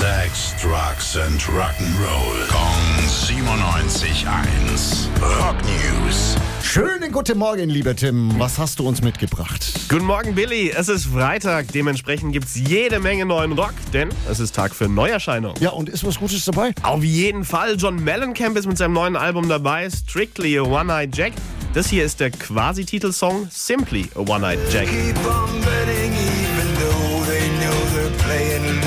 Sex, Drugs and Rock'n'Roll. Kong 97.1. Rock News. Schönen guten Morgen, lieber Tim. Was hast du uns mitgebracht? Guten Morgen, Billy. Es ist Freitag. Dementsprechend gibt es jede Menge neuen Rock, denn es ist Tag für Neuerscheinungen. Ja, und ist was Gutes dabei? Auf jeden Fall. John Mellencamp ist mit seinem neuen Album dabei, Strictly a One-Eyed Jack. Das hier ist der Quasi-Titelsong Simply a One-Eyed Jack. keep on betting even though they know they're playing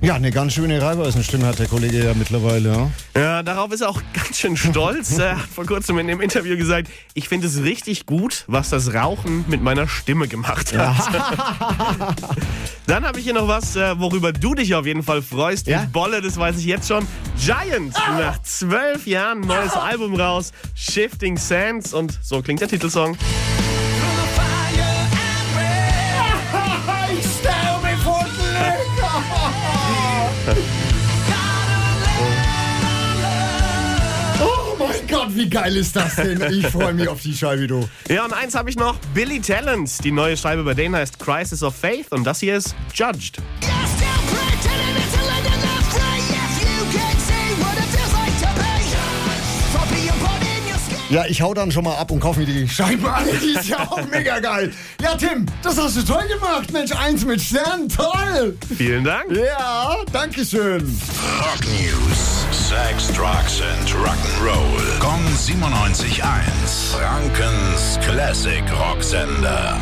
Ja, eine ganz schöne Reibeisenstimme hat der Kollege ja mittlerweile. Ja? Ja, darauf ist er auch ganz schön stolz. Er hat vor kurzem in dem Interview gesagt, ich finde es richtig gut, was das Rauchen mit meiner Stimme gemacht hat. Dann habe ich hier noch was, äh, worüber du dich auf jeden Fall freust. Ja? Die Bolle, das weiß ich jetzt schon. Giant, nach zwölf Jahren neues Album raus. Shifting Sands und so klingt der Titelsong. Gott, wie geil ist das denn? Ich freue mich auf die Scheibe, du. Ja, und eins habe ich noch. Billy Talent. Die neue Scheibe bei denen heißt Crisis of Faith und das hier ist Judged. Ja, ich hau dann schon mal ab und kaufe mir die Scheibe an. Die ist ja auch mega geil. Ja, Tim, das hast du toll gemacht. Mensch, eins mit Stern, toll. Vielen Dank. Ja, danke schön. Rock News. Sex, Drugs and Rock'n'Roll. Kong 97.1. Frankens Classic Rocksender.